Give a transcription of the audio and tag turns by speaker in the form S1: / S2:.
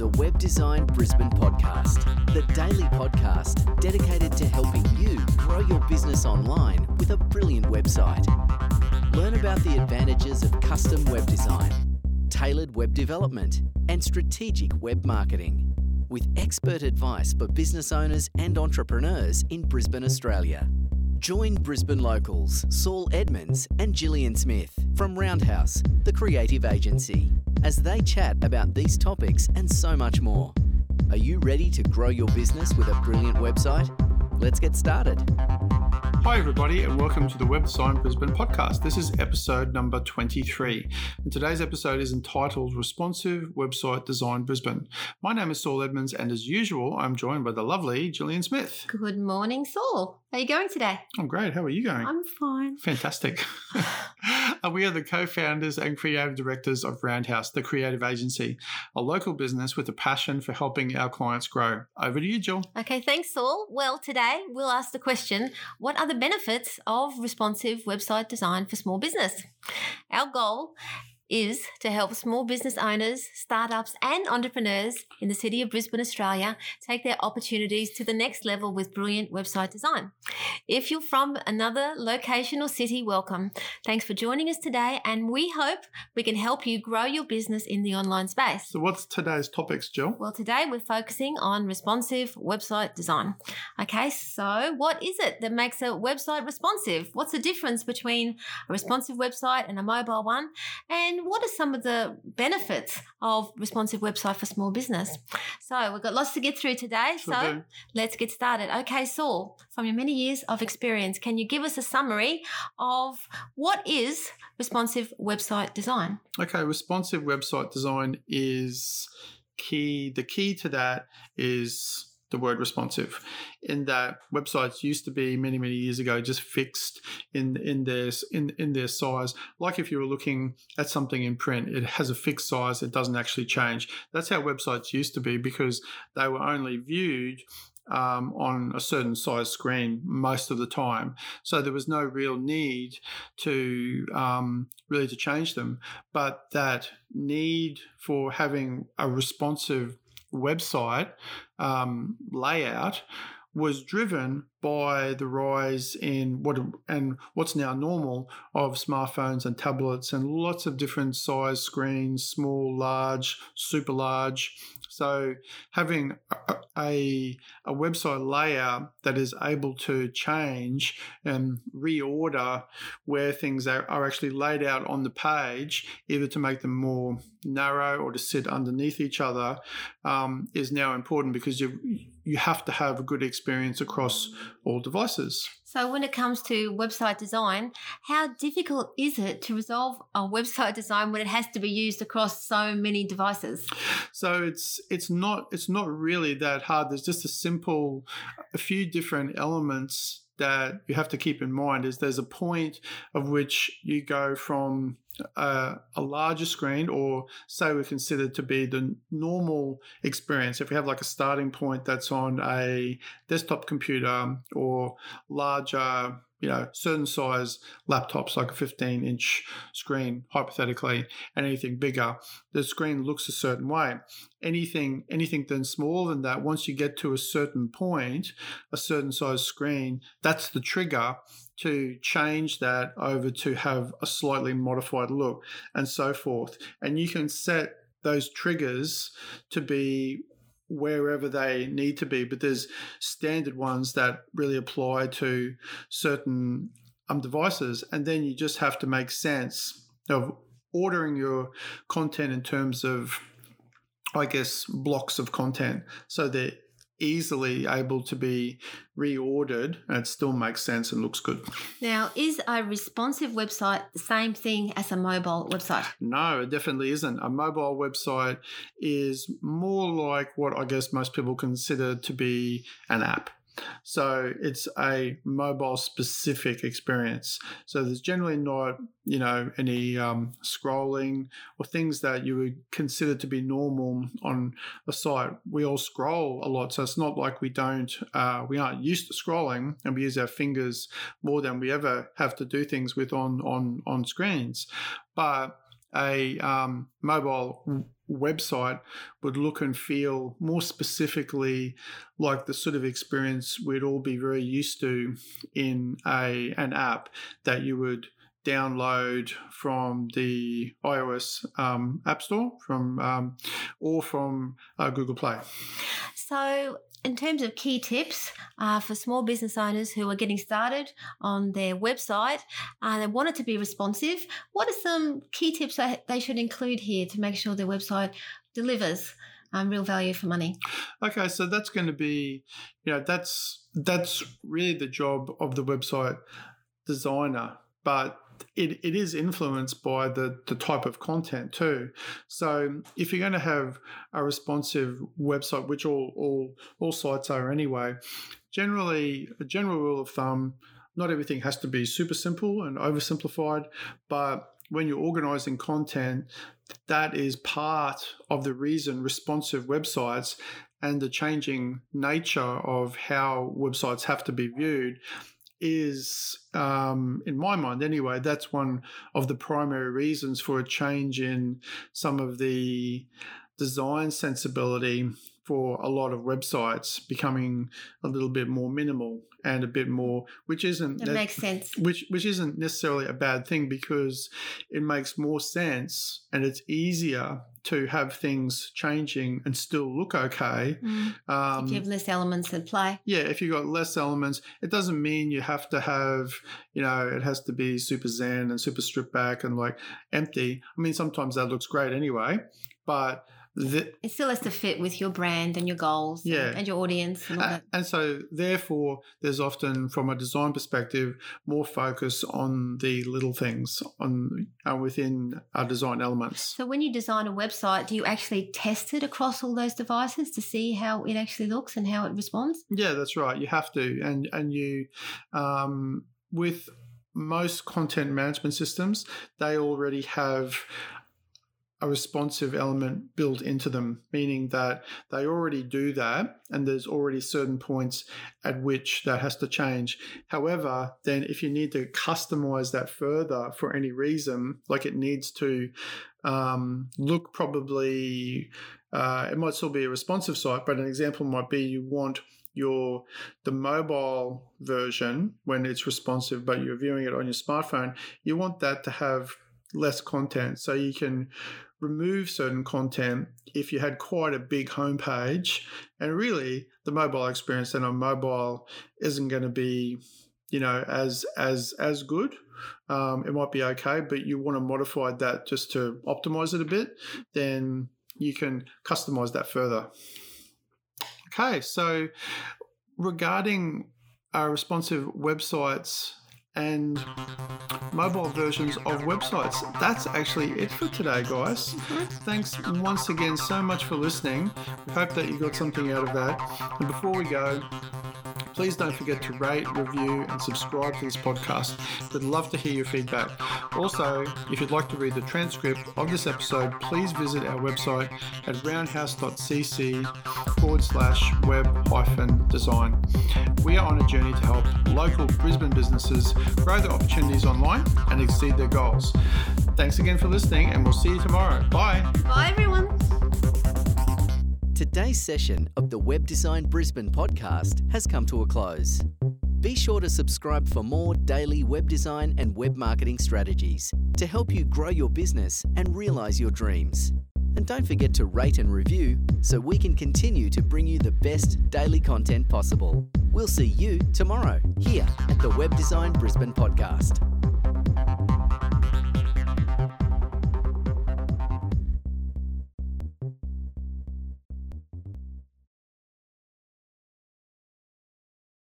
S1: The Web Design Brisbane podcast, the daily podcast dedicated to helping you grow your business online with a brilliant website. Learn about the advantages of custom web design, tailored web development, and strategic web marketing with expert advice for business owners and entrepreneurs in Brisbane, Australia. Join Brisbane locals Saul Edmonds and Gillian Smith from Roundhouse, the creative agency, as they chat about these topics and so much more. Are you ready to grow your business with a brilliant website? Let's get started.
S2: Hi, everybody, and welcome to the Web Design Brisbane podcast. This is episode number 23. And today's episode is entitled Responsive Website Design Brisbane. My name is Saul Edmonds, and as usual, I'm joined by the lovely Gillian Smith.
S3: Good morning, Saul. How are you going today?
S2: I'm great. How are you going?
S3: I'm fine.
S2: Fantastic. we are the co founders and creative directors of Roundhouse, the creative agency, a local business with a passion for helping our clients grow. Over to you, Jill.
S3: Okay, thanks, Saul. Well, today we'll ask the question what are the benefits of responsive website design for small business? Our goal is to help small business owners, startups, and entrepreneurs in the city of Brisbane, Australia, take their opportunities to the next level with brilliant website design. If you're from another location or city, welcome. Thanks for joining us today, and we hope we can help you grow your business in the online space.
S2: So, what's today's topics, Jill?
S3: Well, today we're focusing on responsive website design. Okay, so what is it that makes a website responsive? What's the difference between a responsive website and a mobile one? And what are some of the benefits of responsive website for small business? So we've got lots to get through today.
S2: Sure
S3: so
S2: do.
S3: let's get started. Okay, Saul, from your many years of experience, can you give us a summary of what is responsive website design?
S2: Okay, responsive website design is key. The key to that is the word responsive in that websites used to be many many years ago just fixed in in their in in their size like if you were looking at something in print it has a fixed size it doesn't actually change that's how websites used to be because they were only viewed um, on a certain size screen most of the time. So there was no real need to um, really to change them. But that need for having a responsive website um, layout was driven by the rise in what and what's now normal of smartphones and tablets and lots of different size screens small large super large. So having a, a, website layout that is able to change and reorder where things are, are actually laid out on the page either to make them more narrow or to sit underneath each other um, is now important because you you have to have a good experience across all devices.
S3: So, when it comes to website design, how difficult is it to resolve a website design when it has to be used across so many devices?
S2: So it's it's not it's not really that hard. There's just a simple, a few different elements that you have to keep in mind. Is there's a point of which you go from a, a, larger screen, or say we consider to be the normal experience. If we have like a starting point that's on a desktop computer or larger, you know, certain size laptops, like a 15 inch screen, hypothetically, and anything bigger, the screen looks a certain way. Anything, anything then smaller than that, once you get to a certain point, a certain size screen, that's the trigger to change that over to have a slightly modified look and so forth. And you can set those triggers to be wherever they need to be, but there's standard ones that really apply to certain um, devices. And then you just have to make sense of ordering your content in terms of, I guess, blocks of content so that easily able to be reordered and it still makes sense and looks good.
S3: Now, is a responsive website the same thing as a mobile website?
S2: No, it definitely isn't. A mobile website is more like what I guess most people consider to be an app. So it's a mobile specific experience. So there's generally not, you know, any um, scrolling or things that you would consider to be normal on a site. We all scroll a lot, so it's not like we don't, uh, we aren't used to scrolling, and we use our fingers more than we ever have to do things with on on on screens. But a um, mobile website would look and feel more specifically like the sort of experience we'd all be very used to in a an app that you would download from the iOS um, App Store from um, or from uh, Google Play.
S3: So, in terms of key tips uh, for small business owners who are getting started on their website, uh, they want it to be responsive. What are some key tips that they should include here to make sure their website delivers um, real value for money?
S2: Okay, so that's going to be, you know, that's that's really the job of the website designer, but it, it is influenced by the, the type of content too. So if you're going to have a responsive website, which all, all, all sites are anyway, generally, a general rule of thumb, not everything has to be super simple and oversimplified, but when you're organizing content, that is part of the reason responsive websites and the changing nature of how websites have to be viewed is, um, in my mind anyway, that's one of the primary reasons for a change in some of the design sensibility for a lot of websites becoming a little bit more minimal and a bit more which isn't
S3: it that makes sense
S2: which which isn't necessarily a bad thing because it makes more sense and it's easier to have things changing and still look okay.
S3: Mm. Um, if you have less elements at play.
S2: Yeah, if you've got less elements, it doesn't mean you have to have, you know, it has to be super zen and super stripped back and like empty. I mean, sometimes that looks great anyway, but the,
S3: it still has to fit with your brand and your goals yeah. and, and your audience and
S2: that. And so, therefore, there's often, from a design perspective, more focus on the little things on uh, within our design elements.
S3: So, when you design a website, do you actually test it across all those devices to see how it actually looks and how it responds?
S2: Yeah, that's right. You have to, and and you, um, with most content management systems, they already have a responsive element built into them, meaning that they already do that and there's already certain points at which that has to change. However, then if you need to customize that further for any reason, like it needs to um, look probably, uh, it might still be a responsive site, but an example might be you want your the mobile version when it's responsive but you're viewing it on your smartphone you want that to have less content so you can remove certain content if you had quite a big homepage. And really, the mobile experience then on mobile isn't going to be, you know, as as as good. Um, it might be okay, but you want to modify that just to optimize it a bit. Then you can customize that further. Okay, so regarding our responsive websites and mobile versions of websites. That's actually it for today, guys. Thanks once again so much for listening. We hope that you got something out of that. And before we go, please don't forget to rate, review, and subscribe to this podcast. We'd love to hear your feedback. Also, if you'd like to read the transcript of this episode, please visit our website at roundhouse.cc forward slash web hyphen design. We are on a journey to help local Brisbane businesses grow their opportunities online and exceed their goals. Thanks again for listening, and we'll see you tomorrow. Bye.
S3: Bye, everyone.
S1: Today's session of the Web Design Brisbane podcast has come to a close. Be sure to subscribe for more daily web design and web marketing strategies to help you grow your business and realize your dreams. And don't forget to rate and review so we can continue to bring you the best daily content possible. We'll see you tomorrow here at the Web Design Brisbane podcast.